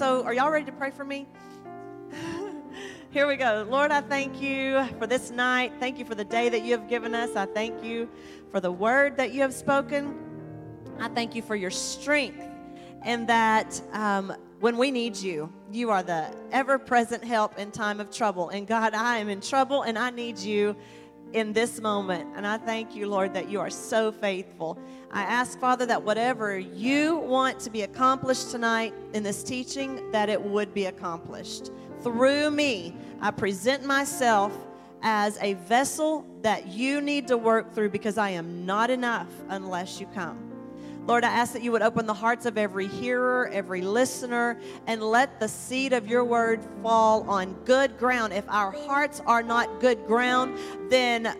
So, are y'all ready to pray for me? Here we go. Lord, I thank you for this night. Thank you for the day that you have given us. I thank you for the word that you have spoken. I thank you for your strength and that um, when we need you, you are the ever present help in time of trouble. And God, I am in trouble and I need you in this moment. And I thank you, Lord, that you are so faithful. I ask, Father, that whatever you want to be accomplished tonight in this teaching, that it would be accomplished. Through me, I present myself as a vessel that you need to work through because I am not enough unless you come. Lord, I ask that you would open the hearts of every hearer, every listener, and let the seed of your word fall on good ground. If our hearts are not good ground, then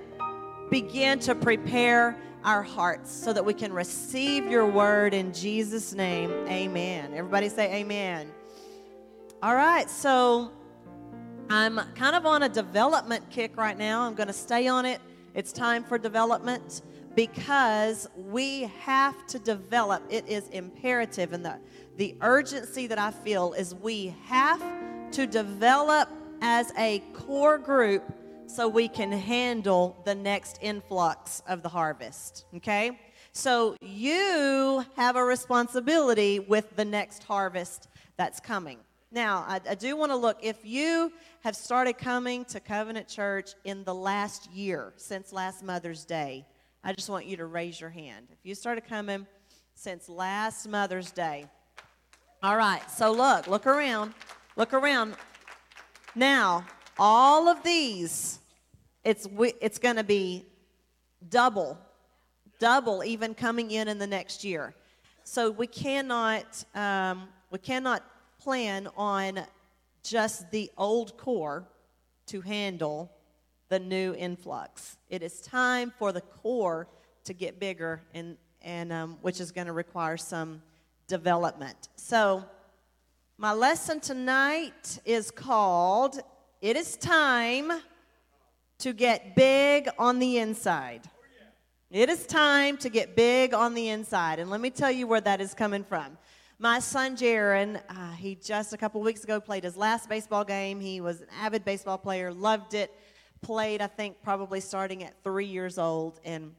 begin to prepare our hearts so that we can receive your word in Jesus' name. Amen. Everybody say amen. All right, so I'm kind of on a development kick right now. I'm going to stay on it. It's time for development because we have to develop. It is imperative. And the, the urgency that I feel is we have to develop as a core group so we can handle the next influx of the harvest. Okay? So you have a responsibility with the next harvest that's coming. Now, I, I do want to look. If you have started coming to Covenant Church in the last year, since last Mother's Day, I just want you to raise your hand. If you started coming since last Mother's Day, all right, so look, look around, look around. Now, all of these, it's, it's going to be double, double even coming in in the next year. So we cannot, um, we cannot plan on just the old core to handle the new influx. It is time for the core to get bigger, and, and um, which is going to require some development. So, my lesson tonight is called It is Time to Get Big on the Inside. It is time to get big on the inside. And let me tell you where that is coming from. My son Jaron, uh, he just a couple weeks ago played his last baseball game. He was an avid baseball player, loved it played, I think, probably starting at three years old. And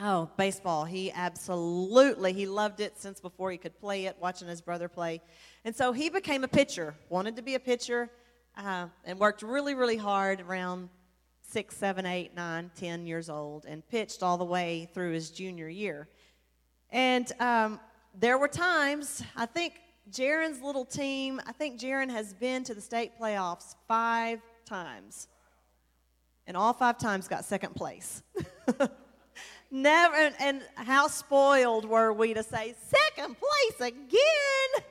oh, baseball, he absolutely, he loved it since before he could play it, watching his brother play. And so he became a pitcher, wanted to be a pitcher, uh, and worked really, really hard around six, seven, eight, nine, ten years old, and pitched all the way through his junior year. And um, there were times, I think Jaron's little team, I think Jaron has been to the state playoffs five times and all five times got second place. Never, and, and, how spoiled were we to say second place again?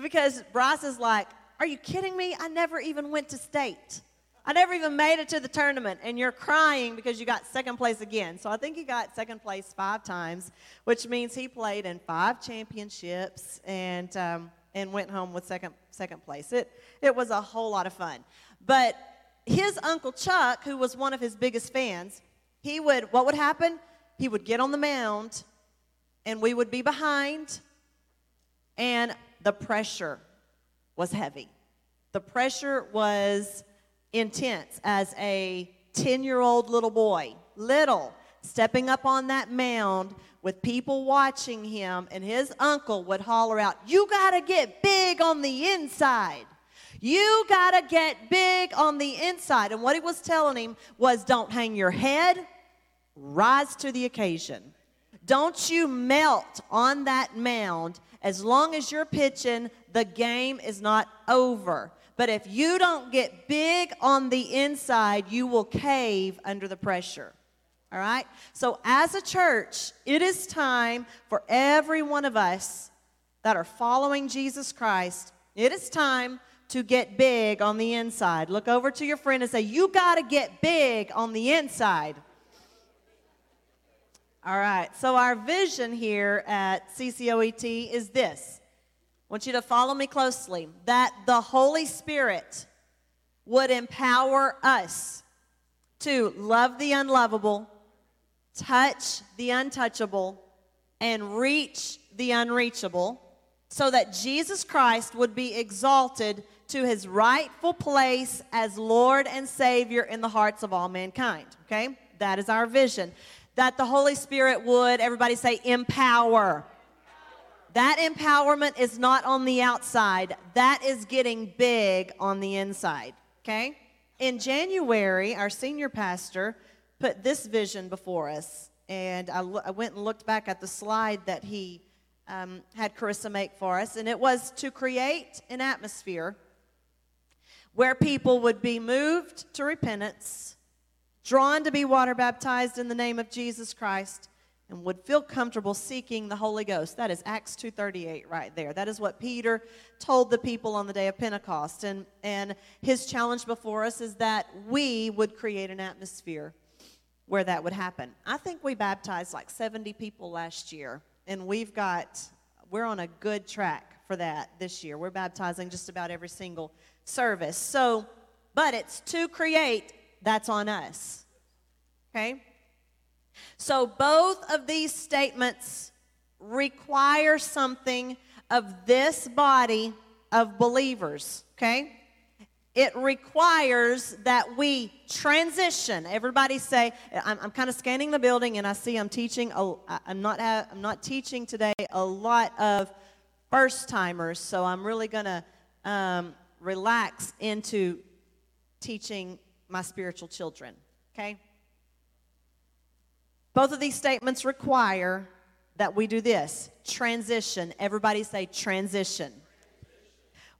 Because Bryce is like, Are you kidding me? I never even went to state. I never even made it to the tournament, and you're crying because you got second place again. So I think he got second place five times, which means he played in five championships and um, and went home with second second place. It it was a whole lot of fun, but his uncle Chuck, who was one of his biggest fans, he would, what would happen? He would get on the mound and we would be behind, and the pressure was heavy. The pressure was intense as a 10 year old little boy, little, stepping up on that mound with people watching him, and his uncle would holler out, You got to get big on the inside. You got to get big on the inside. And what he was telling him was don't hang your head, rise to the occasion. Don't you melt on that mound. As long as you're pitching, the game is not over. But if you don't get big on the inside, you will cave under the pressure. All right? So, as a church, it is time for every one of us that are following Jesus Christ, it is time to get big on the inside. Look over to your friend and say, You got to get big on the inside. All right, so our vision here at CCOET is this. I want you to follow me closely that the Holy Spirit would empower us to love the unlovable, touch the untouchable, and reach the unreachable so that Jesus Christ would be exalted to his rightful place as Lord and Savior in the hearts of all mankind. Okay? That is our vision. That the Holy Spirit would, everybody say, empower. That empowerment is not on the outside, that is getting big on the inside. Okay? In January, our senior pastor put this vision before us. And I, I went and looked back at the slide that he um, had Carissa make for us. And it was to create an atmosphere where people would be moved to repentance, drawn to be water baptized in the name of Jesus Christ, and would feel comfortable seeking the Holy Ghost. That is Acts 2:38 right there. That is what Peter told the people on the day of Pentecost. And and his challenge before us is that we would create an atmosphere where that would happen. I think we baptized like 70 people last year, and we've got we're on a good track for that this year. We're baptizing just about every single service. So, but it's to create, that's on us. Okay? So both of these statements require something of this body of believers, okay? It requires that we transition. Everybody say, I'm, I'm kind of scanning the building and I see I'm teaching, a, I'm, not, I'm not teaching today a lot of first timers, so I'm really going to um, relax into teaching my spiritual children, okay? Both of these statements require that we do this transition. Everybody say transition.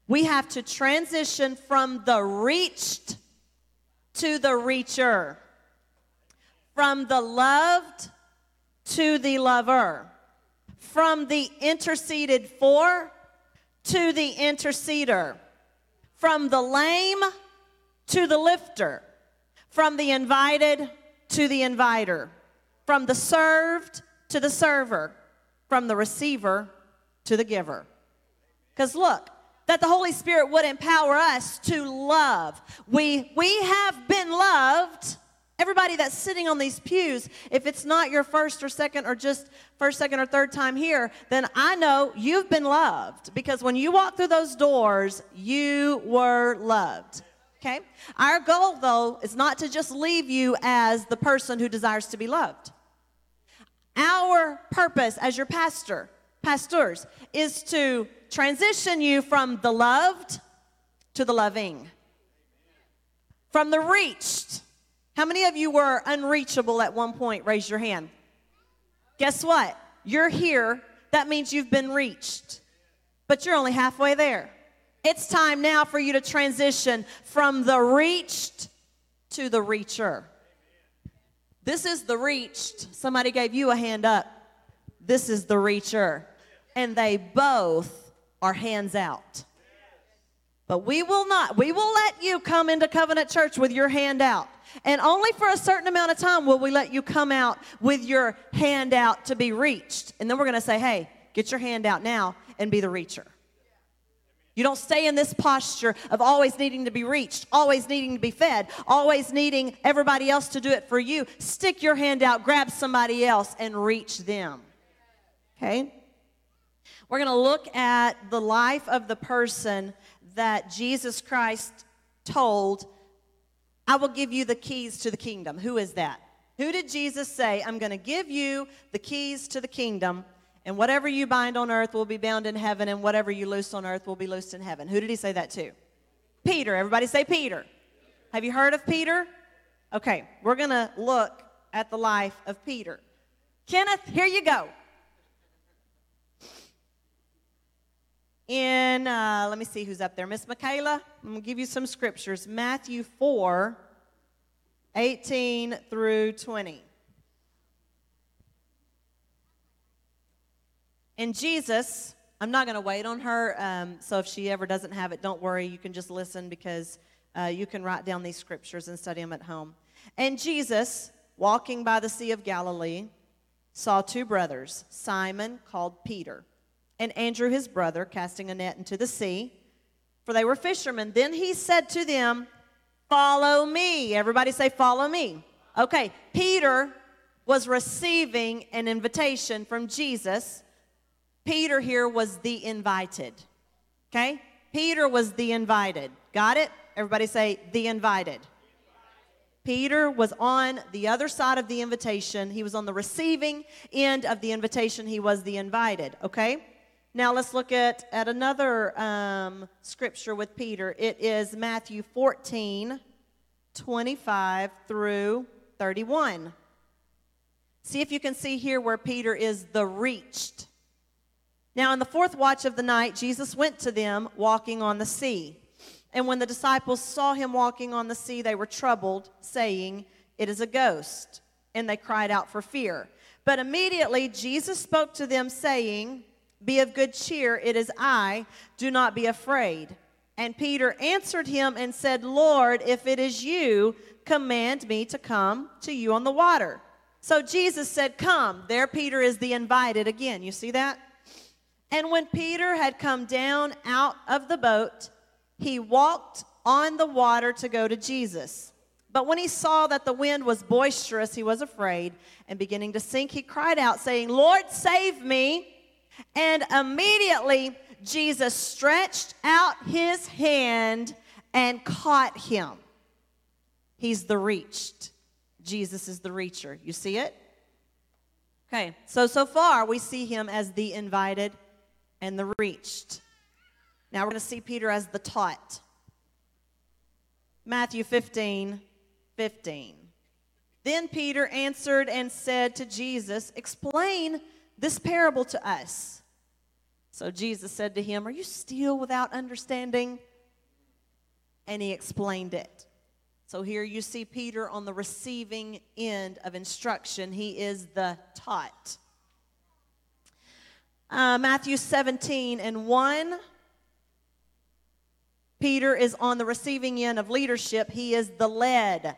We have to transition from the reached to the reacher, from the loved to the lover, from the interceded for to the interceder, from the lame to the lifter, from the invited to the inviter from the served to the server, from the receiver to the giver. Because look, that the Holy Spirit would empower us to love. We, we have been loved. Everybody that's sitting on these pews, if it's not your first or second or just first, second, or third time here, then I know you've been loved because when you walk through those doors, you were loved. Okay? Our goal, though, is not to just leave you as the person who desires to be loved. Our purpose as your pastor, pastors, is to transition you from the loved to the loving, from the reached. How many of you were unreachable at one point? Raise your hand. Guess what? You're here. That means you've been reached, but you're only halfway there. It's time now for you to transition from the reached to the reacher. This is the reached. Somebody gave you a hand up. This is the reacher. And they both are hands out. But we will not, we will let you come into Covenant Church with your hand out. And only for a certain amount of time will we let you come out with your hand out to be reached. And then we're going to say, hey, get your hand out now and be the reacher. You don't stay in this posture of always needing to be reached, always needing to be fed, always needing everybody else to do it for you. Stick your hand out, grab somebody else, and reach them. Okay? We're going to look at the life of the person that Jesus Christ told, I will give you the keys to the kingdom. Who is that? Who did Jesus say, I'm going to give you the keys to the kingdom? And whatever you bind on earth will be bound in heaven, and whatever you loose on earth will be loosed in heaven. Who did he say that to? Peter. Everybody say Peter. Have you heard of Peter? Okay, we're going to look at the life of Peter. Kenneth, here you go. In, uh, let me see who's up there. Miss Michaela, I'm going to give you some scriptures. Matthew 4, 18 through 20. And Jesus, I'm not going to wait on her. Um, so if she ever doesn't have it, don't worry. You can just listen because uh, you can write down these scriptures and study them at home. And Jesus, walking by the Sea of Galilee, saw two brothers, Simon, called Peter, and Andrew, his brother, casting a net into the sea, for they were fishermen. Then he said to them, Follow me. Everybody say, Follow me. Okay, Peter was receiving an invitation from Jesus Peter here was the invited. Okay? Peter was the invited. Got it? Everybody say the invited. Peter was on the other side of the invitation. He was on the receiving end of the invitation. He was the invited. Okay? Now let's look at, at another um, scripture with Peter. It is Matthew 14, 25 through 31. See if you can see here where Peter is the reached. Now, in the fourth watch of the night, Jesus went to them walking on the sea. And when the disciples saw him walking on the sea, they were troubled, saying, It is a ghost. And they cried out for fear. But immediately Jesus spoke to them, saying, Be of good cheer, it is I, do not be afraid. And Peter answered him and said, Lord, if it is you, command me to come to you on the water. So Jesus said, Come. There, Peter is the invited again. You see that? And when Peter had come down out of the boat, he walked on the water to go to Jesus. But when he saw that the wind was boisterous, he was afraid, and beginning to sink, he cried out, saying, Lord, save me. And immediately Jesus stretched out his hand and caught him. He's the reached. Jesus is the reacher. You see it? Okay, so so far we see him as the invited and the reached. Now we're going to see Peter as the taught. Matthew 15, 15. Then Peter answered and said to Jesus, Explain this parable to us. So Jesus said to him, Are you still without understanding? And he explained it. So here you see Peter on the receiving end of instruction. He is the taught. Uh, Matthew 17 and 1 Peter is on the receiving end of leadership, he is the led.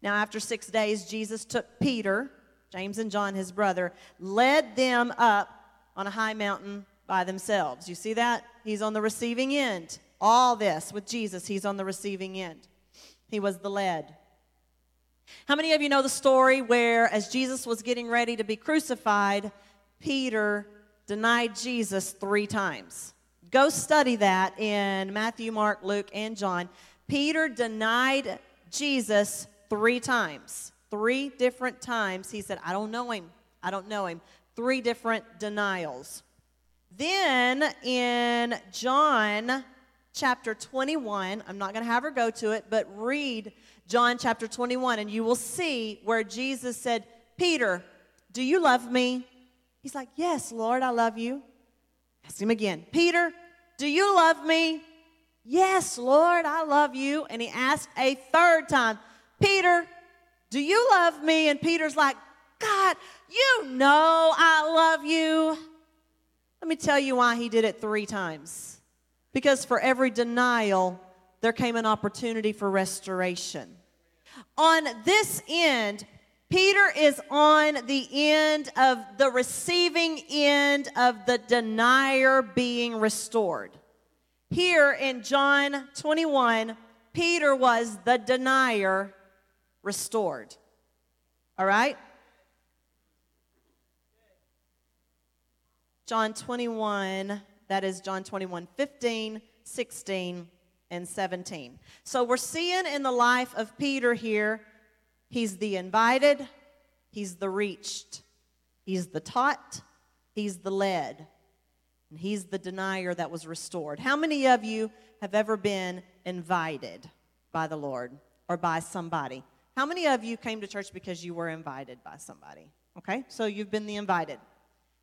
Now, after six days, Jesus took Peter, James and John, his brother, led them up on a high mountain by themselves. You see that? He's on the receiving end. All this with Jesus, he's on the receiving end. He was the led. How many of you know the story where, as Jesus was getting ready to be crucified, Peter denied Jesus three times? Go study that in Matthew, Mark, Luke, and John. Peter denied Jesus three times. Three different times. He said, I don't know him. I don't know him. Three different denials. Then in John chapter 21, I'm not going to have her go to it, but read John chapter 21, and you will see where Jesus said, Peter, do you love me? He's like, Yes, Lord, I love you. Ask him again, Peter, do you love me? Yes, Lord, I love you. And he asked a third time, Peter, do you love me? And Peter's like, God, you know I love you. Let me tell you why he did it three times. Because for every denial, there came an opportunity for restoration. On this end, Peter is on the end of the receiving end of the denier being restored. Here in John 21, Peter was the denier restored. All right? John 21, that is John 21, 15, 16, and 17. So we're seeing in the life of Peter here He's the invited, he's the reached, he's the taught, he's the led, and he's the denier that was restored. How many of you have ever been invited by the Lord or by somebody? How many of you came to church because you were invited by somebody? Okay, so you've been the invited.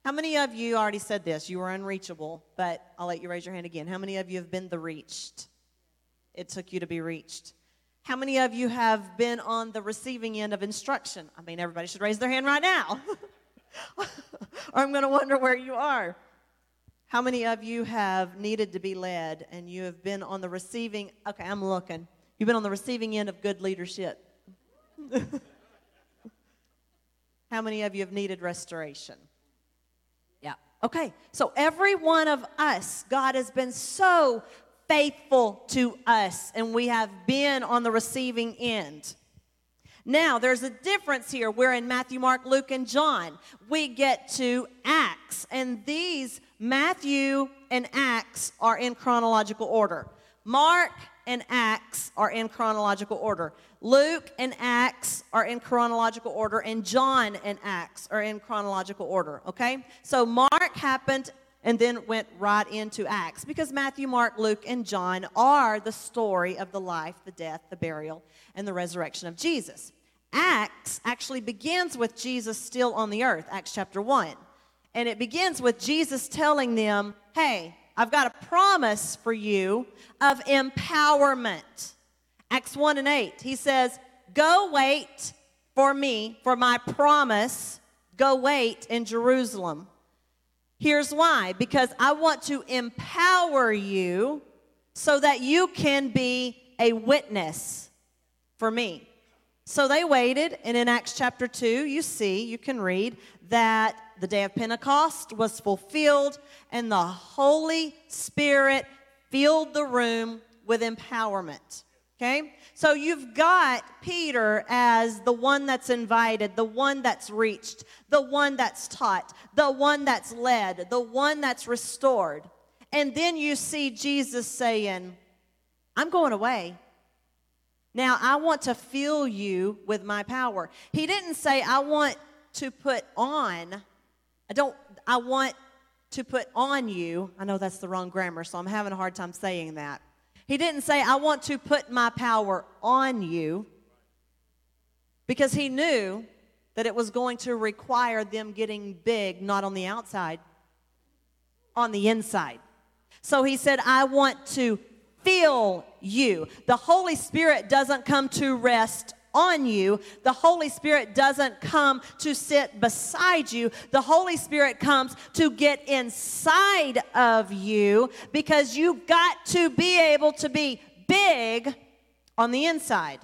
How many of you already said this? You were unreachable, but I'll let you raise your hand again. How many of you have been the reached? It took you to be reached. How many of you have been on the receiving end of instruction? I mean, everybody should raise their hand right now. or I'm going to wonder where you are. How many of you have needed to be led and you have been on the receiving? Okay, I'm looking. You've been on the receiving end of good leadership. How many of you have needed restoration? Yeah. Okay. So every one of us, God has been so faithful to us, and we have been on the receiving end. Now, there's a difference here. We're in Matthew, Mark, Luke, and John. We get to Acts, and these, Matthew and Acts, are in chronological order. Mark and Acts are in chronological order. Luke and Acts are in chronological order, and John and Acts are in chronological order, okay? So Mark happened and then went right into Acts because Matthew, Mark, Luke, and John are the story of the life, the death, the burial, and the resurrection of Jesus. Acts actually begins with Jesus still on the earth, Acts chapter 1. And it begins with Jesus telling them, hey, I've got a promise for you of empowerment. Acts 1 and 8, he says, Go wait for me, for my promise. Go wait in Jerusalem. Here's why because I want to empower you so that you can be a witness for me. So they waited, and in Acts chapter 2, you see, you can read that the day of Pentecost was fulfilled, and the Holy Spirit filled the room with empowerment. Okay? So you've got Peter as the one that's invited, the one that's reached, the one that's taught, the one that's led, the one that's restored. And then you see Jesus saying, I'm going away. Now, I want to fill you with my power. He didn't say, I want to put on, I don't, I want to put on you. I know that's the wrong grammar, so I'm having a hard time saying that. He didn't say, I want to put my power on you, because he knew that it was going to require them getting big, not on the outside, on the inside. So he said, I want to fill you. The Holy Spirit doesn't come to rest on you. The Holy Spirit doesn't come to sit beside you. The Holy Spirit comes to get inside of you because you've got to be able to be big on the inside.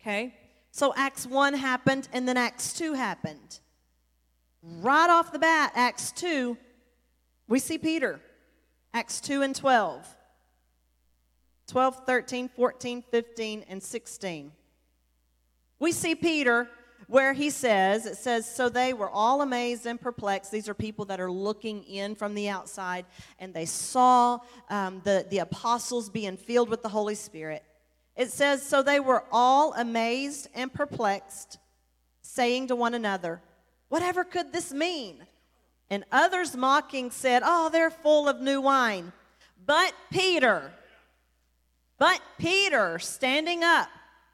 Okay? So Acts 1 happened and then Acts 2 happened. Right off the bat, Acts 2, we see Peter. Acts 2 and 12. 12, 13, 14, 15, and 16. We see Peter where he says, it says, so they were all amazed and perplexed. These are people that are looking in from the outside, and they saw um, the, the apostles being filled with the Holy Spirit. It says, so they were all amazed and perplexed, saying to one another, Whatever could this mean? And others mocking said, Oh, they're full of new wine. But Peter, but Peter, standing up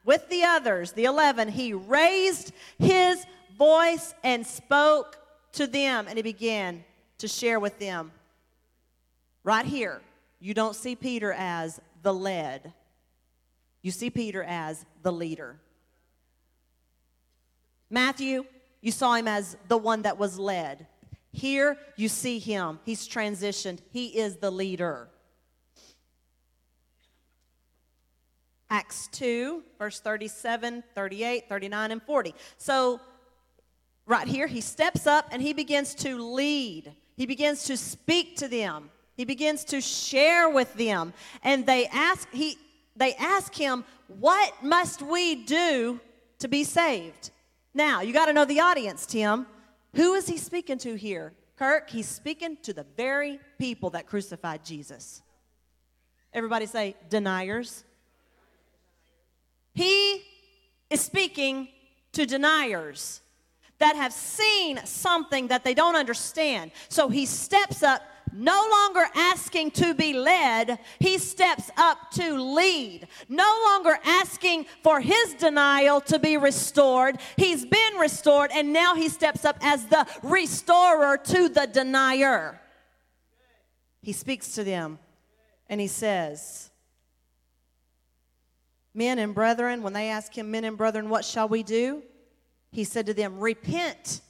with the others, the 11, he raised his voice and spoke to them, and he began to share with them. Right here, you don't see Peter as the led, you see Peter as the leader. Matthew, you saw him as the one that was led. Here, you see him. He's transitioned. He is the leader. Acts 2, verse 37, 38, 39, and 40. So, right here, he steps up and he begins to lead. He begins to speak to them. He begins to share with them. And they ask, he, they ask him, What must we do to be saved? Now, you got to know the audience, Tim. Who is he speaking to here? Kirk, he's speaking to the very people that crucified Jesus. Everybody say, deniers. He is speaking to deniers that have seen something that they don't understand. So he steps up, no longer asking to be led, he steps up to lead. No longer asking for his denial to be restored. He's been restored, and now he steps up as the restorer to the denier. He speaks to them and he says, Men and brethren, when they asked him, Men and brethren, what shall we do? He said to them, Repent.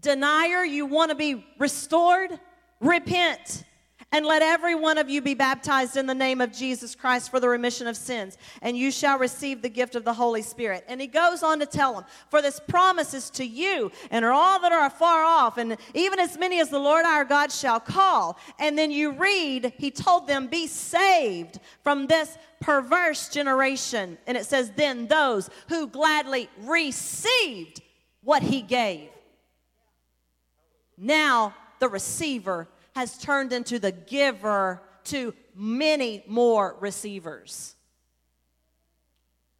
Denier, you want to be restored? Repent And let every one of you be baptized in the name of Jesus Christ for the remission of sins, and you shall receive the gift of the Holy Spirit. And he goes on to tell them, For this promise is to you, and are all that are far off, and even as many as the Lord our God shall call. And then you read, he told them, Be saved from this perverse generation. And it says, Then those who gladly received what he gave. Now the receiver has turned into the giver to many more receivers.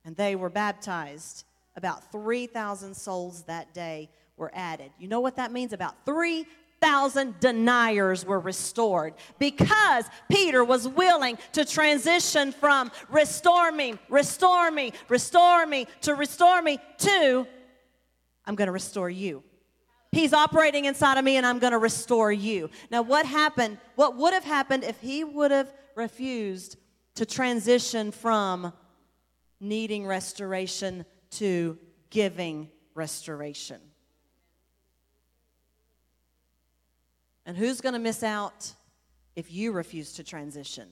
And they were baptized. About 3,000 souls that day were added. You know what that means? About 3,000 deniers were restored because Peter was willing to transition from restore me, restore me, restore me, to restore me to I'm going to restore you. He's operating inside of me and I'm going to restore you. Now, what happened? What would have happened if he would have refused to transition from needing restoration to giving restoration? And who's going to miss out if you refuse to transition?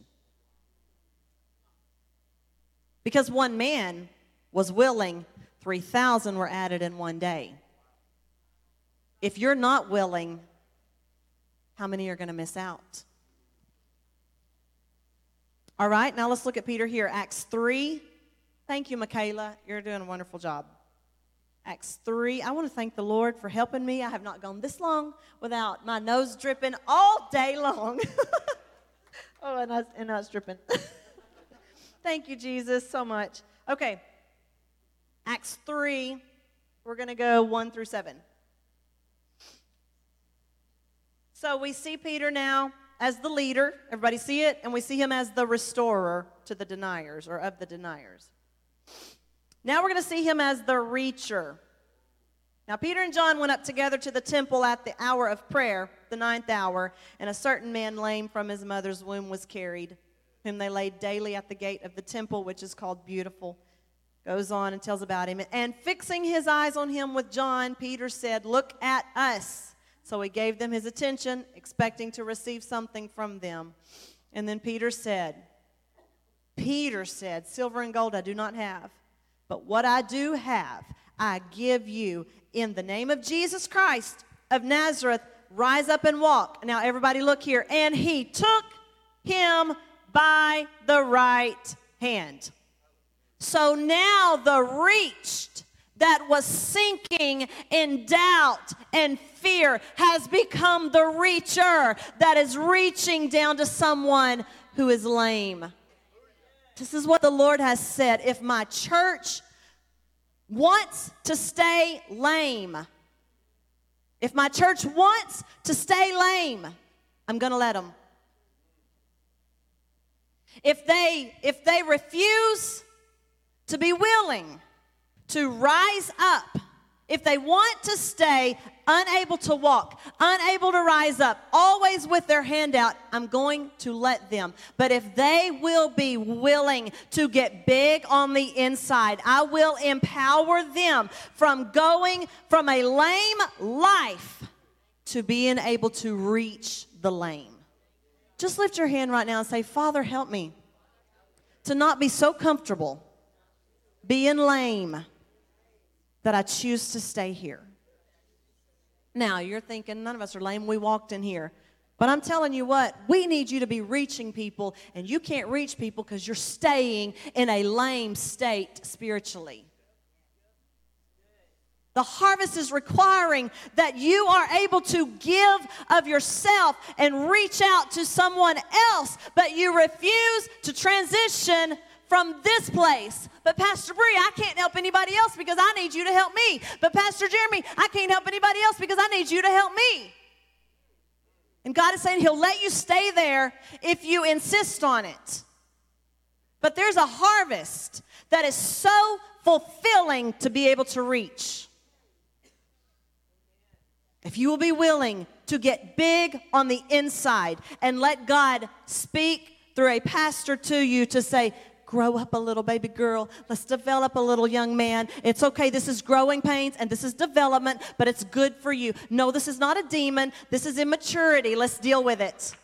Because one man was willing, 3,000 were added in one day. If you're not willing, how many are going to miss out? All right, now let's look at Peter here. Acts 3. Thank you, Michaela. You're doing a wonderful job. Acts 3. I want to thank the Lord for helping me. I have not gone this long without my nose dripping all day long. oh, and, I, and I was dripping. thank you, Jesus, so much. Okay, Acts 3. We're going to go 1 through 7. So we see Peter now as the leader. Everybody see it? And we see him as the restorer to the deniers or of the deniers. Now we're going to see him as the reacher. Now, Peter and John went up together to the temple at the hour of prayer, the ninth hour, and a certain man lame from his mother's womb was carried, whom they laid daily at the gate of the temple, which is called Beautiful. Goes on and tells about him. And fixing his eyes on him with John, Peter said, Look at us. So he gave them his attention, expecting to receive something from them. And then Peter said, Peter said, Silver and gold I do not have, but what I do have, I give you. In the name of Jesus Christ of Nazareth, rise up and walk. Now, everybody, look here. And he took him by the right hand. So now the reached that was sinking in doubt and fear has become the reacher that is reaching down to someone who is lame. This is what the Lord has said. If my church wants to stay lame, if my church wants to stay lame, I'm going to let them. If they if they refuse to be willing to rise up if they want to stay unable to walk, unable to rise up, always with their hand out, I'm going to let them. But if they will be willing to get big on the inside, I will empower them from going from a lame life to being able to reach the lame. Just lift your hand right now and say, Father, help me to not be so comfortable being lame that I choose to stay here. Now, you're thinking, none of us are lame. We walked in here. But I'm telling you what, we need you to be reaching people, and you can't reach people because you're staying in a lame state spiritually. The harvest is requiring that you are able to give of yourself and reach out to someone else, but you refuse to transition from this place. But Pastor Bree, I can't help anybody else because I need you to help me. But Pastor Jeremy, I can't help anybody else because I need you to help me. And God is saying He'll let you stay there if you insist on it. But there's a harvest that is so fulfilling to be able to reach. If you will be willing to get big on the inside and let God speak through a pastor to you to say, grow up a little baby girl. Let's develop a little young man. It's okay. This is growing pains and this is development, but it's good for you. No, this is not a demon. This is immaturity. Let's deal with it.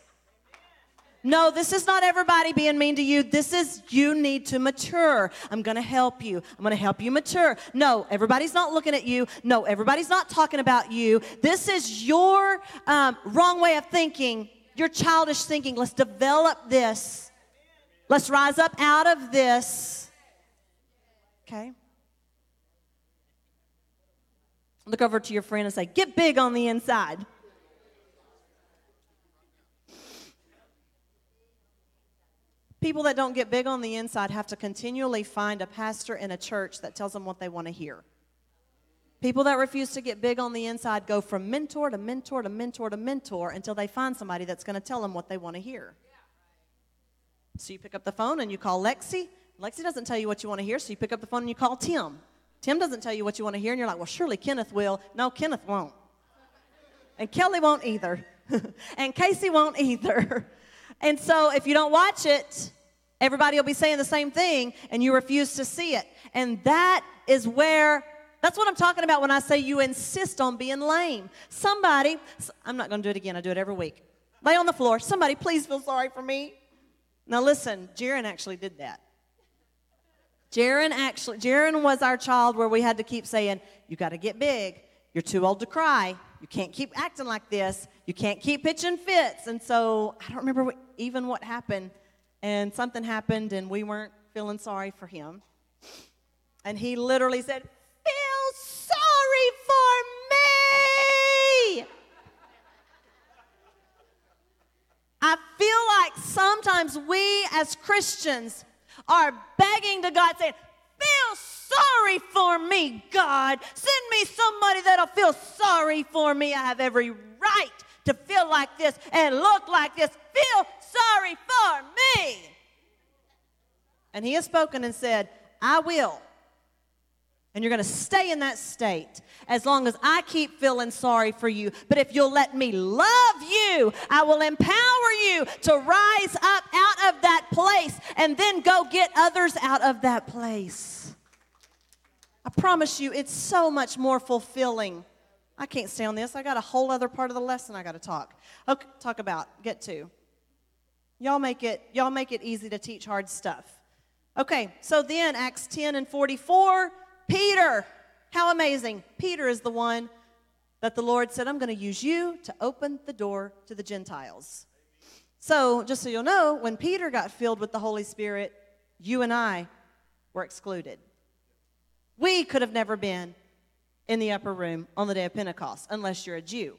No, this is not everybody being mean to you. This is you need to mature. I'm going to help you. I'm going to help you mature. No, everybody's not looking at you. No, everybody's not talking about you. This is your um, wrong way of thinking, your childish thinking. Let's develop this. Let's rise up out of this. Okay? Look over to your friend and say, Get big on the inside. People that don't get big on the inside have to continually find a pastor in a church that tells them what they want to hear. People that refuse to get big on the inside go from mentor to mentor to mentor to mentor until they find somebody that's going to tell them what they want to hear. So you pick up the phone and you call Lexi. Lexi doesn't tell you what you want to hear, so you pick up the phone and you call Tim. Tim doesn't tell you what you want to hear, and you're like, well, surely Kenneth will. No, Kenneth won't. And Kelly won't either. and Casey won't either. And so if you don't watch it, everybody will be saying the same thing and you refuse to see it. And that is where that's what I'm talking about when I say you insist on being lame. Somebody, I'm not going to do it again. I do it every week. Lay on the floor. Somebody, please feel sorry for me. Now listen, Jaron actually did that. Jaron actually, Jaron was our child where we had to keep saying, "You got to get big. You're too old to cry. You can't keep acting like this. You can't keep pitching fits." And so I don't remember what, even what happened. And something happened, and we weren't feeling sorry for him. And he literally said, Feel sorry for me. I feel like sometimes we as Christians are begging to God, saying, Feel sorry for me, God. Send me somebody that'll feel sorry for me. I have every right to feel like this and look like this. Feel sorry for me. And he has spoken and said, I will. And you're going to stay in that state as long as I keep feeling sorry for you. But if you'll let me love you, I will empower you to rise up out of that place and then go get others out of that place. I promise you, it's so much more fulfilling I can't stay on this. I got a whole other part of the lesson I got to talk. Okay, talk about, get to. Y'all make it y'all make it easy to teach hard stuff. Okay, so then Acts 10 and 44, Peter. How amazing. Peter is the one that the Lord said, I'm going to use you to open the door to the Gentiles. So, just so you'll know, when Peter got filled with the Holy Spirit, you and I were excluded. We could have never been in the upper room on the day of Pentecost, unless you're a Jew.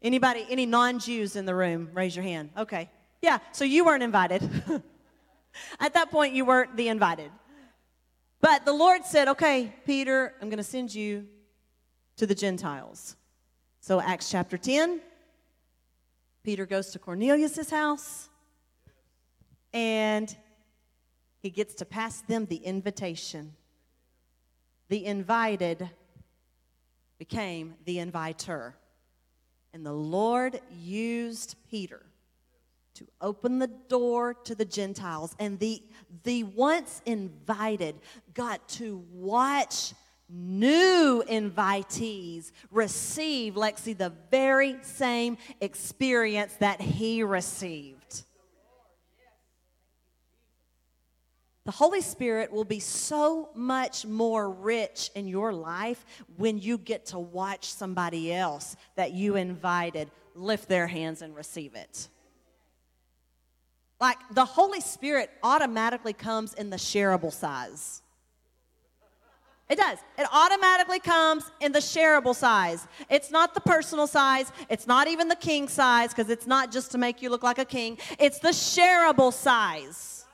Anybody, any non Jews in the room, raise your hand. Okay. Yeah, so you weren't invited. At that point, you weren't the invited. But the Lord said, okay, Peter, I'm going to send you to the Gentiles. So, Acts chapter 10, Peter goes to Cornelius' house and he gets to pass them the invitation. The invited became the inviter. And the Lord used Peter to open the door to the Gentiles. And the, the once invited got to watch new invitees receive, Lexi, the very same experience that he received. The Holy Spirit will be so much more rich in your life when you get to watch somebody else that you invited lift their hands and receive it. Like the Holy Spirit automatically comes in the shareable size. It does. It automatically comes in the shareable size. It's not the personal size. It's not even the king size because it's not just to make you look like a king. It's the shareable size.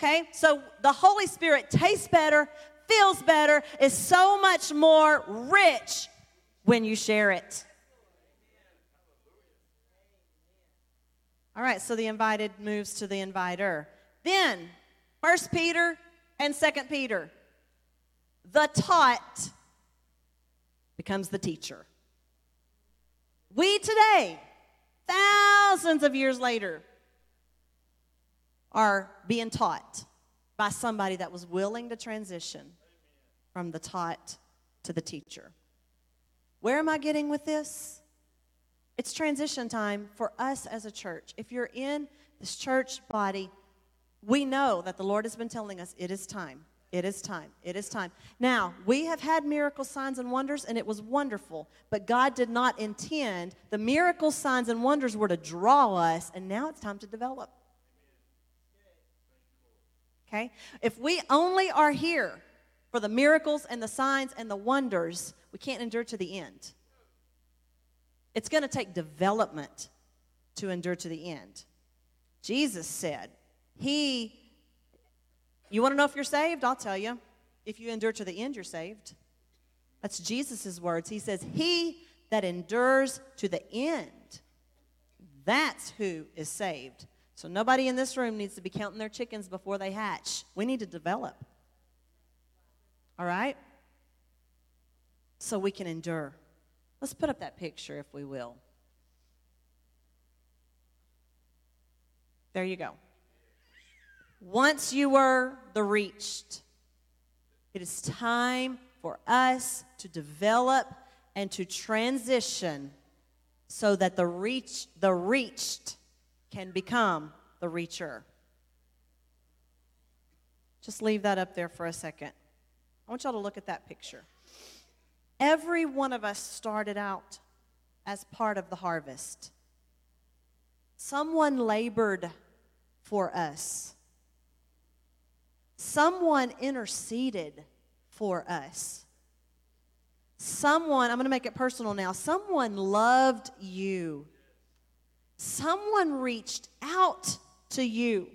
Okay? So the Holy Spirit tastes better, feels better, is so much more rich when you share it. All right, so the invited moves to the inviter. Then, First Peter and Second Peter. The taught becomes the teacher. We today, thousands of years later, are being taught by somebody that was willing to transition from the taught to the teacher. Where am I getting with this? It's transition time for us as a church. If you're in this church body, we know that the Lord has been telling us it is time. It is time. It is time. Now, we have had miracle signs and wonders, and it was wonderful, but God did not intend the miracle signs and wonders were to draw us, and now it's time to develop. Okay? If we only are here for the miracles and the signs and the wonders, we can't endure to the end. It's going to take development to endure to the end. Jesus said, He you want to know if you're saved? I'll tell you. If you endure to the end, you're saved. That's Jesus' words. He says, He that endures to the end, that's who is saved. So nobody in this room needs to be counting their chickens before they hatch. We need to develop. All right? So we can endure. Let's put up that picture, if we will. There you go. Once you were the reached, it is time for us to develop and to transition so that the reach the reached can become the reacher. Just leave that up there for a second. I want y'all to look at that picture. Every one of us started out as part of the harvest. Someone labored for us. Someone interceded for us. Someone, I'm going to make it personal now, someone loved you. Someone reached out to you.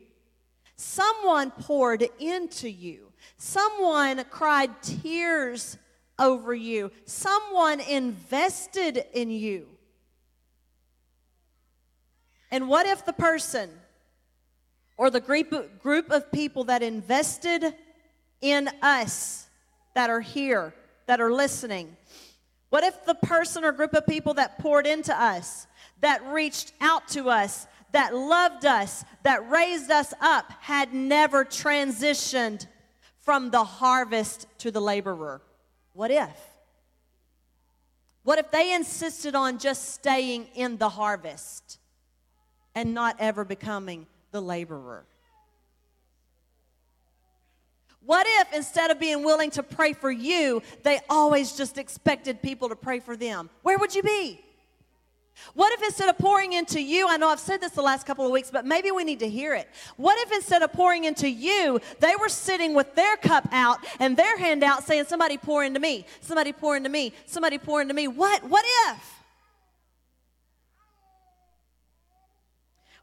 Someone poured into you. Someone cried tears over you. Someone invested in you. And what if the person or the group, group of people that invested in us that are here, that are listening? What if the person or group of people that poured into us, that reached out to us, that loved us, that raised us up, had never transitioned from the harvest to the laborer? What if? What if they insisted on just staying in the harvest and not ever becoming the laborer? What if instead of being willing to pray for you, they always just expected people to pray for them? Where would you be? What if instead of pouring into you, I know I've said this the last couple of weeks, but maybe we need to hear it. What if instead of pouring into you, they were sitting with their cup out and their hand out saying, Somebody pour into me, somebody pour into me, somebody pour into me? What? What if?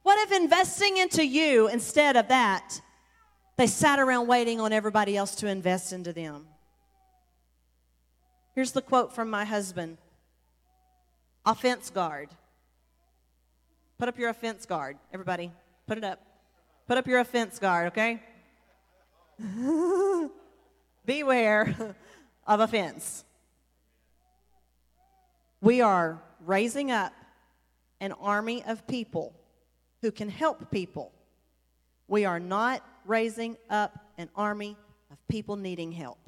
What if investing into you instead of that, they sat around waiting on everybody else to invest into them? Here's the quote from my husband Offense guard. Put up your offense guard, everybody. Put it up. Put up your offense guard, okay? Beware of offense. We are raising up an army of people who can help people. We are not raising up an army of people needing help.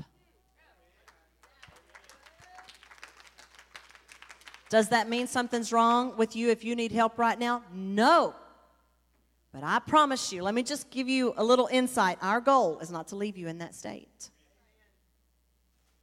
Does that mean something's wrong with you if you need help right now? No. But I promise you, let me just give you a little insight. Our goal is not to leave you in that state.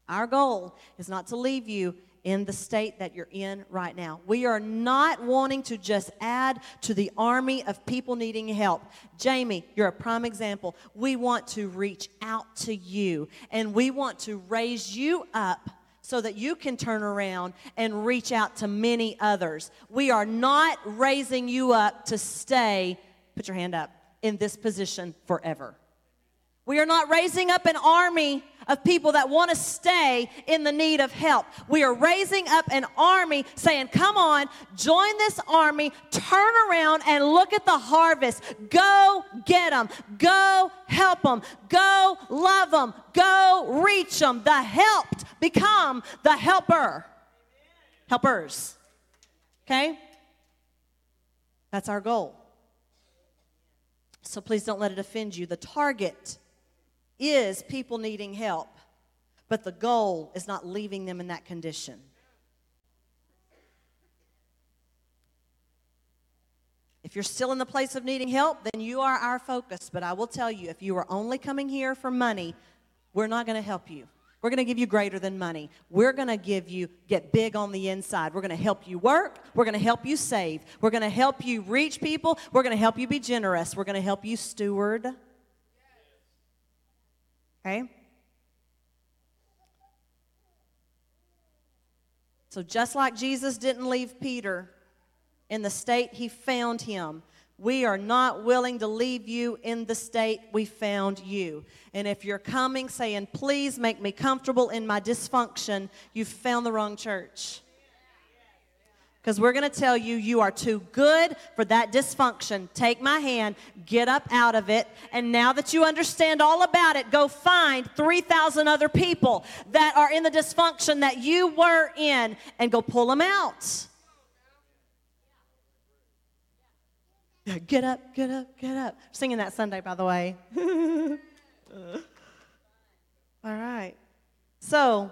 Our goal is not to leave you in the state that you're in right now. We are not wanting to just add to the army of people needing help. Jamie, you're a prime example. We want to reach out to you and we want to raise you up so that you can turn around and reach out to many others. We are not raising you up to stay, put your hand up, in this position forever. We are not raising up an army of people that want to stay in the need of help. We are raising up an army saying, Come on, join this army, turn around and look at the harvest. Go get them, go help them, go love them, go reach them. The helped become the helper. Helpers. Okay? That's our goal. So please don't let it offend you. The target is people needing help, but the goal is not leaving them in that condition. If you're still in the place of needing help, then you are our focus. But I will tell you, if you are only coming here for money, we're not going to help you. We're going to give you greater than money. We're going to give you, get big on the inside. We're going to help you work. We're going to help you save. We're going to help you reach people. We're going to help you be generous. We're going to help you steward. Okay? So, just like Jesus didn't leave Peter in the state he found him, we are not willing to leave you in the state we found you. And if you're coming saying, please make me comfortable in my dysfunction, you've found the wrong church. Because we're going to tell you, you are too good for that dysfunction. Take my hand, get up out of it. And now that you understand all about it, go find 3,000 other people that are in the dysfunction that you were in and go pull them out. Yeah, get up, get up, get up. Singing that Sunday, by the way. All right. So,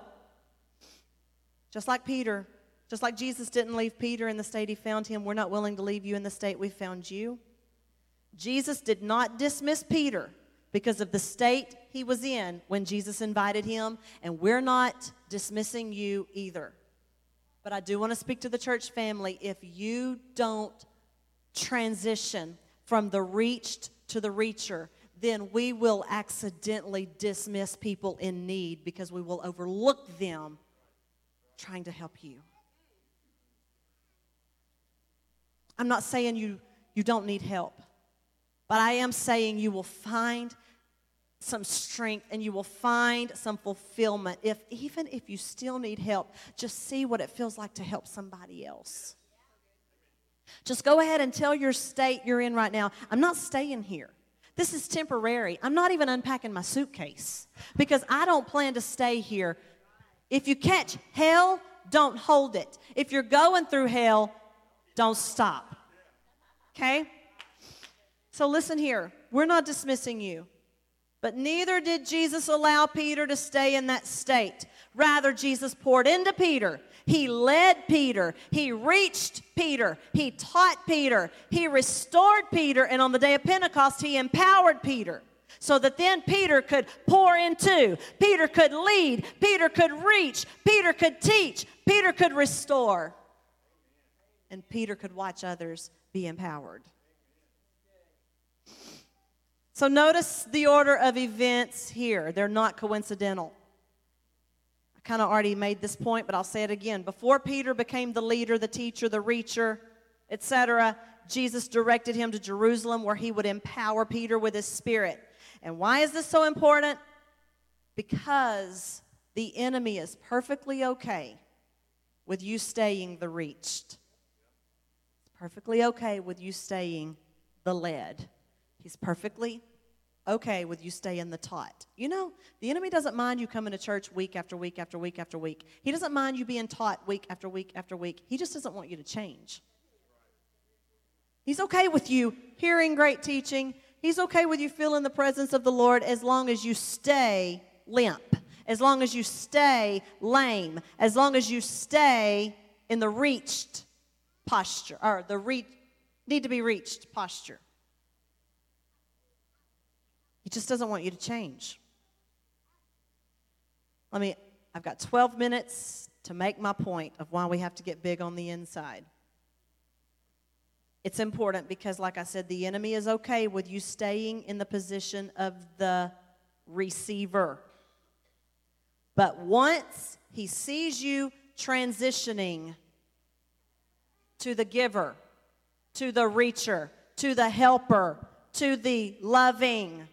just like Peter, just like Jesus didn't leave Peter in the state he found him, we're not willing to leave you in the state we found you. Jesus did not dismiss Peter because of the state he was in when Jesus invited him, and we're not dismissing you either. But I do want to speak to the church family. If you don't transition from the reached to the reacher, then we will accidentally dismiss people in need because we will overlook them trying to help you. I'm not saying you, you don't need help, but I am saying you will find some strength and you will find some fulfillment if even if you still need help just see what it feels like to help somebody else just go ahead and tell your state you're in right now, I'm not staying here. This is temporary. I'm not even unpacking my suitcase because I don't plan to stay here. If you catch hell, don't hold it. If you're going through hell, don't stop. Okay? So listen here. We're not dismissing you. But neither did Jesus allow Peter to stay in that state. Rather, Jesus poured into Peter he led Peter. He reached Peter. He taught Peter. He restored Peter. And on the day of Pentecost, he empowered Peter so that then Peter could pour into, Peter could lead, Peter could reach, Peter could teach, Peter could restore, and Peter could watch others be empowered. So notice the order of events here, they're not coincidental I kind of already made this point, but I'll say it again. Before Peter became the leader, the teacher, the reacher, etc., Jesus directed him to Jerusalem where he would empower Peter with his spirit. And why is this so important? Because the enemy is perfectly okay with you staying the reached. Perfectly okay with you staying the lead. He's perfectly okay with you staying the taught. You know, the enemy doesn't mind you coming to church week after week after week after week. He doesn't mind you being taught week after week after week. He just doesn't want you to change. He's okay with you hearing great teaching. He's okay with you feeling the presence of the Lord as long as you stay limp, as long as you stay lame, as long as you stay in the reached posture or the re- need to be reached posture. He just doesn't want you to change. Let me, I've got 12 minutes to make my point of why we have to get big on the inside. It's important because, like I said, the enemy is okay with you staying in the position of the receiver. But once he sees you transitioning to the giver, to the reacher, to the helper, to the loving,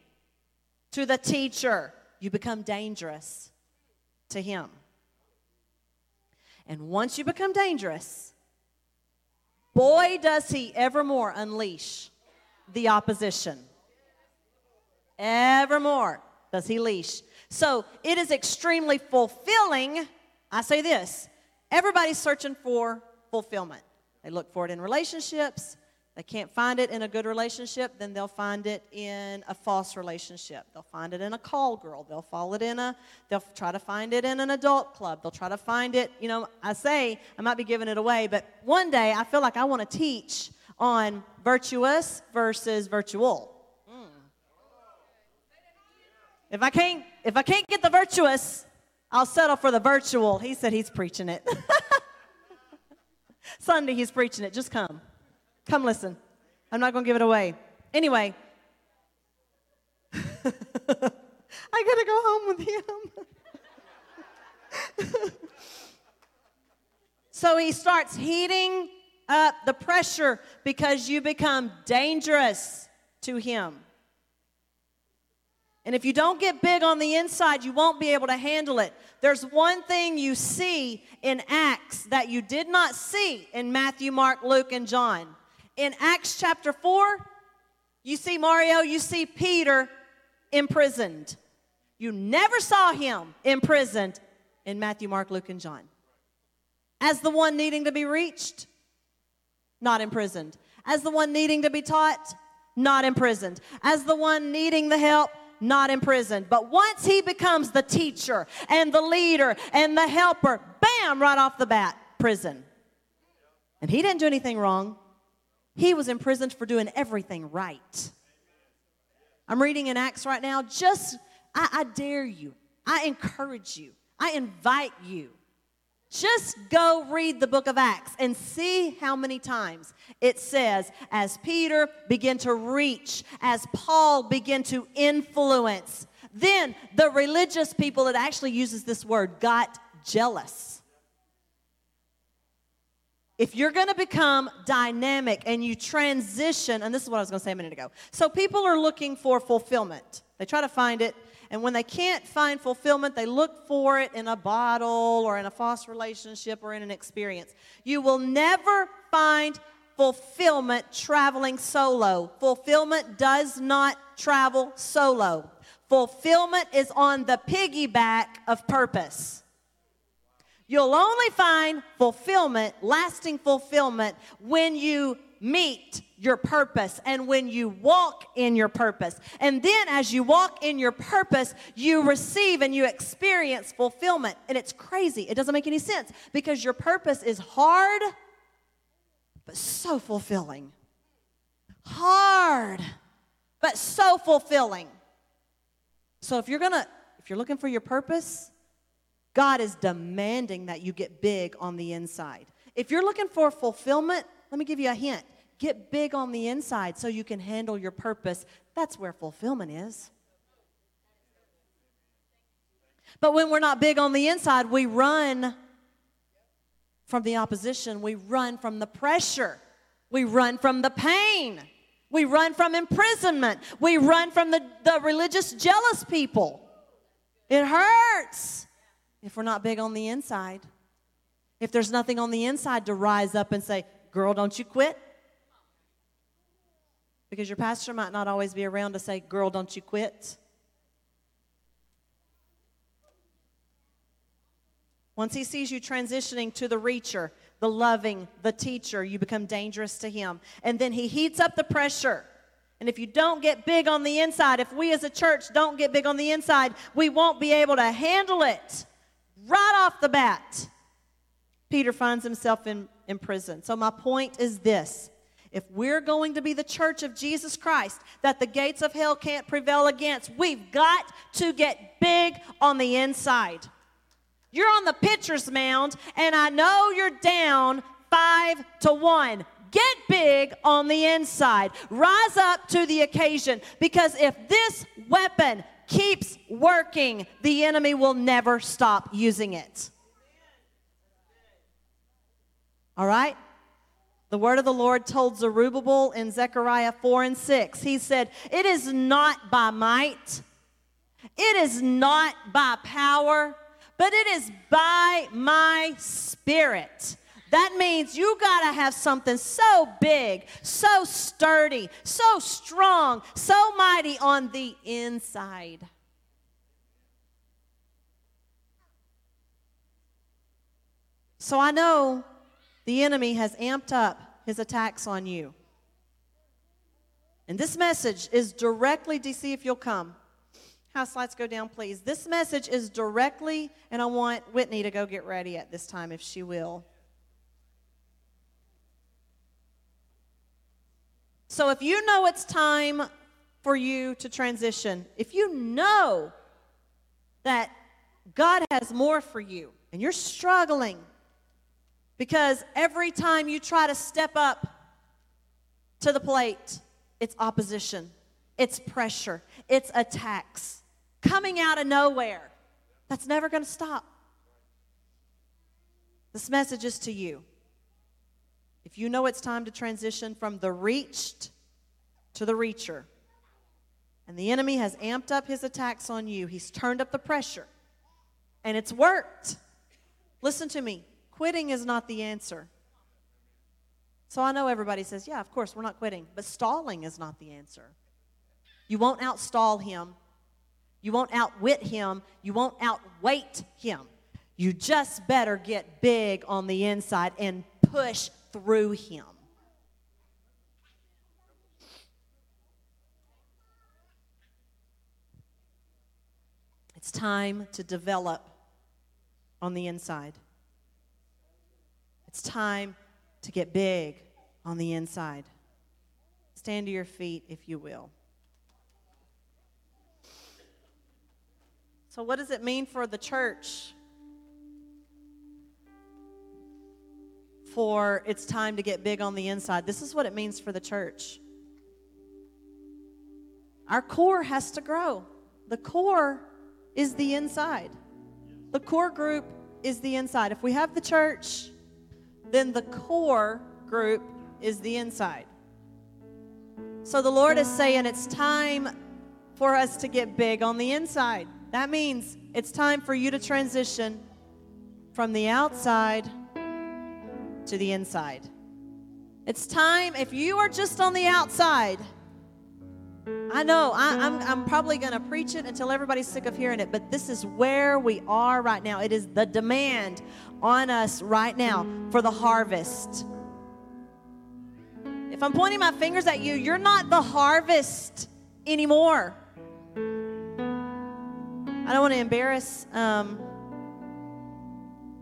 to the teacher, you become dangerous to him. And once you become dangerous, boy, does he evermore unleash the opposition. Evermore does he leash. So it is extremely fulfilling. I say this everybody's searching for fulfillment. They look for it in relationships, they can't find it in a good relationship, then they'll find it in a false relationship. They'll find it in a call girl. They'll fall it in a, they'll try to find it in an adult club. They'll try to find it, you know, I say, I might be giving it away, but one day I feel like I want to teach on virtuous versus virtual. Mm. If I can't if I can't get the virtuous, I'll settle for the virtual. He said he's preaching it. Sunday he's preaching it. Just come. Come listen. I'm not going to give it away. Anyway, I got to go home with him. so he starts heating up the pressure because you become dangerous to him. And if you don't get big on the inside, you won't be able to handle it. There's one thing you see in Acts that you did not see in Matthew, Mark, Luke, and John. In Acts chapter 4, you see Mario, you see Peter imprisoned. You never saw him imprisoned in Matthew, Mark, Luke, and John. As the one needing to be reached, not imprisoned. As the one needing to be taught, not imprisoned. As the one needing the help, not imprisoned. But once he becomes the teacher and the leader and the helper, bam, right off the bat, prison. And he didn't do anything wrong. He was imprisoned for doing everything right. I'm reading in Acts right now. Just, I, I dare you, I encourage you, I invite you just go read the book of Acts and see how many times it says, as Peter began to reach, as Paul began to influence, then the religious people, it actually uses this word, got jealous. If you're going to become dynamic and you transition, and this is what I was going to say a minute ago. So people are looking for fulfillment. They try to find it and when they can't find fulfillment, they look for it in a bottle or in a false relationship or in an experience. You will never find fulfillment traveling solo. Fulfillment does not travel solo. Fulfillment is on the piggyback of purpose. You'll only find fulfillment, lasting fulfillment, when you meet your purpose and when you walk in your purpose. And then as you walk in your purpose, you receive and you experience fulfillment. And it's crazy. It doesn't make any sense because your purpose is hard, but so fulfilling. Hard, but so fulfilling. So if you're going to, if you're looking for your purpose, God is demanding that you get big on the inside. If you're looking for fulfillment, let me give you a hint. Get big on the inside so you can handle your purpose. That's where fulfillment is. But when we're not big on the inside, we run from the opposition, we run from the pressure, we run from the pain, we run from imprisonment, we run from the, the religious jealous people. It hurts if we're not big on the inside. If there's nothing on the inside to rise up and say, Girl, don't you quit. Because your pastor might not always be around to say, Girl, don't you quit. Once he sees you transitioning to the reacher, the loving, the teacher, you become dangerous to him. And then he heats up the pressure. And if you don't get big on the inside, if we as a church don't get big on the inside, we won't be able to handle it right off the bat. Peter finds himself in, in prison. So, my point is this if we're going to be the church of Jesus Christ that the gates of hell can't prevail against, we've got to get big on the inside. You're on the pitcher's mound, and I know you're down five to one. Get big on the inside. Rise up to the occasion because if this weapon keeps working, the enemy will never stop using it. All right? The word of the Lord told Zerubbabel in Zechariah 4 and 6. He said, It is not by might, it is not by power, but it is by my spirit. That means you got to have something so big, so sturdy, so strong, so mighty on the inside. So I know the enemy has amped up his attacks on you. And this message is directly, see if you'll come. House lights go down, please. This message is directly, and I want Whitney to go get ready at this time if she will. So if you know it's time for you to transition, if you know that God has more for you and you're struggling because every time you try to step up to the plate, it's opposition, it's pressure, it's attacks coming out of nowhere. That's never going to stop. This message is to you. If you know it's time to transition from the reached to the reacher, and the enemy has amped up his attacks on you, he's turned up the pressure, and it's worked. Listen to me quitting is not the answer. So I know everybody says, yeah, of course, we're not quitting, but stalling is not the answer. You won't outstall him, you won't outwit him, you won't outweight him. You just better get big on the inside and push through him. It's time to develop on the inside. It's time to get big on the inside. Stand to your feet, if you will. So, what does it mean for the church? For it's time to get big on the inside. This is what it means for the church. Our core has to grow. The core is the inside. The core group is the inside. If we have the church, then the core group is the inside. So the Lord is saying it's time for us to get big on the inside. That means it's time for you to transition from the outside to the inside. It's time, if you are just on the outside, I know I, am I'm, I'm probably going to preach it until everybody's sick of hearing it, but this is where we are right now. It is the demand on us right now for the harvest. If I'm pointing my fingers at you, you're not the harvest anymore. I don't want to embarrass. Um,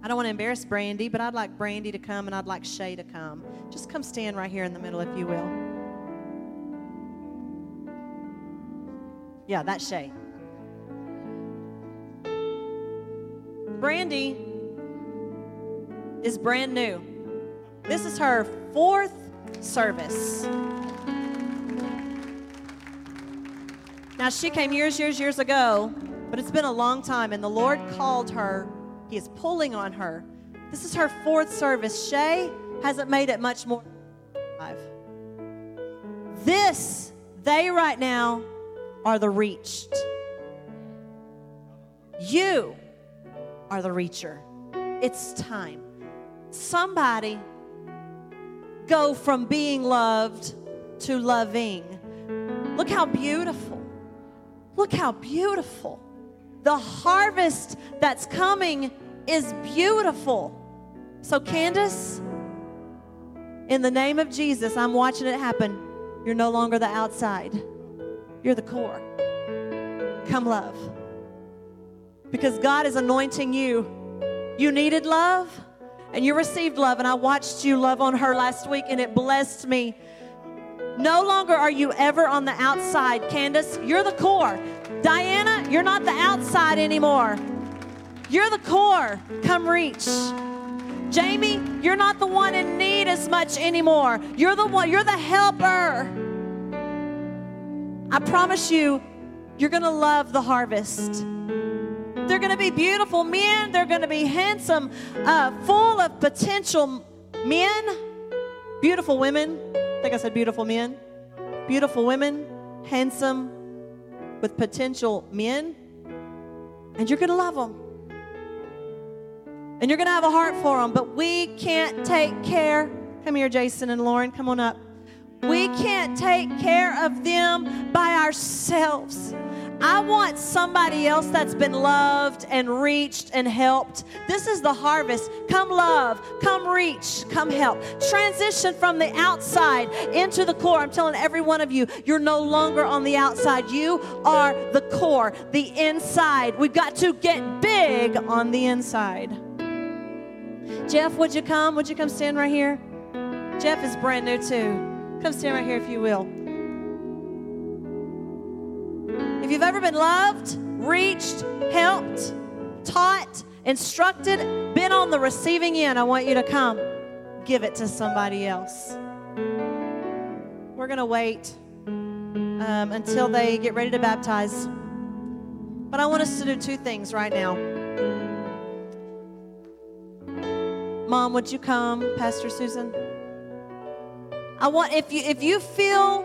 I don't want to embarrass Brandy, but I'd like Brandy to come and I'd like Shay to come. Just come stand right here in the middle, if you will. Yeah, that's Shay. Brandy is brand new. This is her fourth service. Now, she came years, years, years ago, but it's been a long time, and the Lord called her. He is pulling on her. This is her fourth service. Shay hasn't made it much more. This, they right now are the reached. You are the reacher. It's time. Somebody go from being loved to loving. Look how beautiful. Look how beautiful. The harvest that's coming is beautiful. So, Candace, in the name of Jesus, I'm watching it happen. You're no longer the outside, you're the core. Come, love. Because God is anointing you. You needed love and you received love, and I watched you love on her last week, and it blessed me. No longer are you ever on the outside, Candace. You're the core. Diana, you're not the outside anymore. You're the core. Come reach. Jamie, you're not the one in need as much anymore. You're the one, you're the helper. I promise you, you're going to love the harvest. They're going to be beautiful men. They're going to be handsome, uh, full of potential men, beautiful women. I think I said beautiful men. Beautiful women, handsome, with potential men. And you're going to love them. And you're going to have a heart for them. But we can't take care. Come here, Jason and Lauren. Come on up. We can't take care of them by ourselves. I want somebody else that's been loved and reached and helped. This is the harvest. Come love, come reach, come help. Transition from the outside into the core. I'm telling every one of you, you're no longer on the outside. You are the core, the inside. We've got to get big on the inside. Jeff, would you come? Would you come stand right here? Jeff is brand new too. Come stand right here if you will. If you've ever been loved, reached, helped, taught, instructed, been on the receiving end, I want you to come give it to somebody else. We're going to wait um, until they get ready to baptize. But I want us to do two things right now. Mom, would you come, Pastor Susan? I want if you if you feel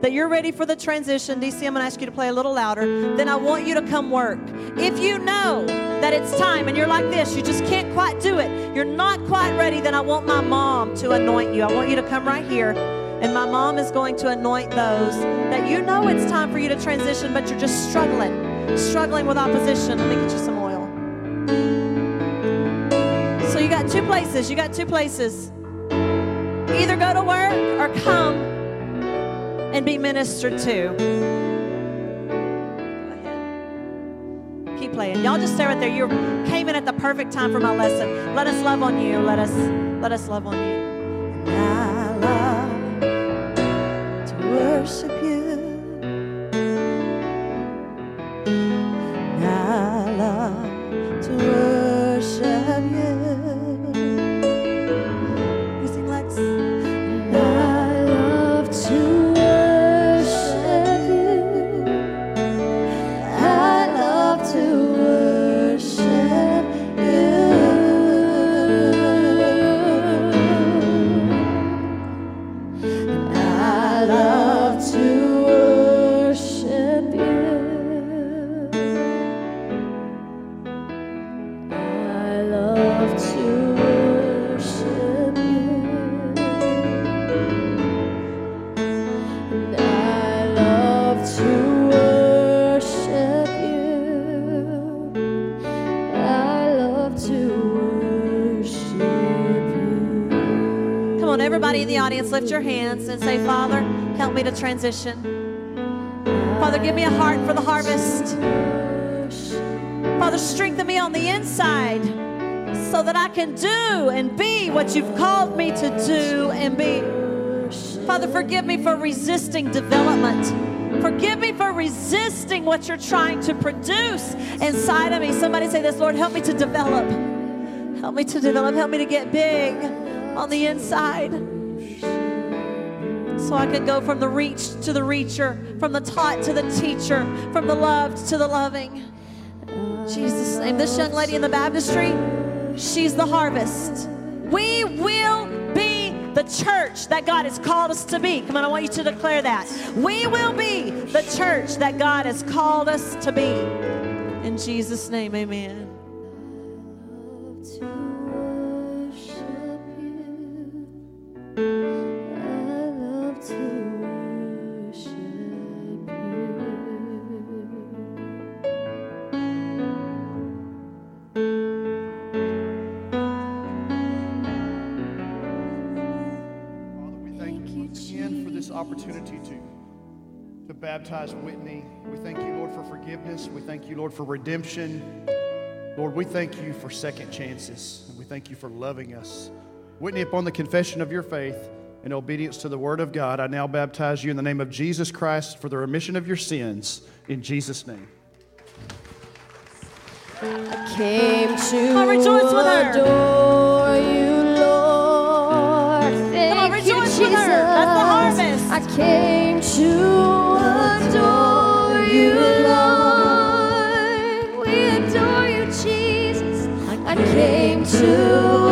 that you're ready for the transition, DC, I'm to ask you to play a little louder. Then I want you to come work. If you know that it's time and you're like this, you just can't quite do it, you're not quite ready, then I want my mom to anoint you. I want you to come right here. And my mom is going to anoint those that you know it's time for you to transition, but you're just struggling, struggling with opposition. Let me get you some oil. So you got two places. You got two places. Either go to work or come and be ministered to. Go ahead. Keep playing. Y'all just stay right there. You came in at the perfect time for my lesson. Let us love on you. Let us let us love on you. I love to worship to transition. Father, give me a heart for the harvest. Father, strengthen me on the inside so that I can do and be what you've called me to do and be. Father, forgive me for resisting development. Forgive me for resisting what you're trying to produce inside of me. Somebody say this, Lord, help me to develop. Help me to develop. Help me to get big on the inside. So I can go from the reach to the reacher, from the taught to the teacher, from the loved to the loving. Jesus' name. This young lady in the baptistry, she's the harvest. We will be the church that God has called us to be. Come on, I want you to declare that. We will be the church that God has called us to be. In Jesus' name, amen. To baptize Whitney. We thank you, Lord, for forgiveness. We thank you, Lord, for redemption. Lord, we thank you for second chances. And we thank you for loving us. Whitney, upon the confession of your faith and obedience to the word of God, I now baptize you in the name of Jesus Christ for the remission of your sins. In Jesus' name. I came to on, rejoice with her. adore you, Lord. Thank on, you, rejoice with her. That's the harvest. I came to to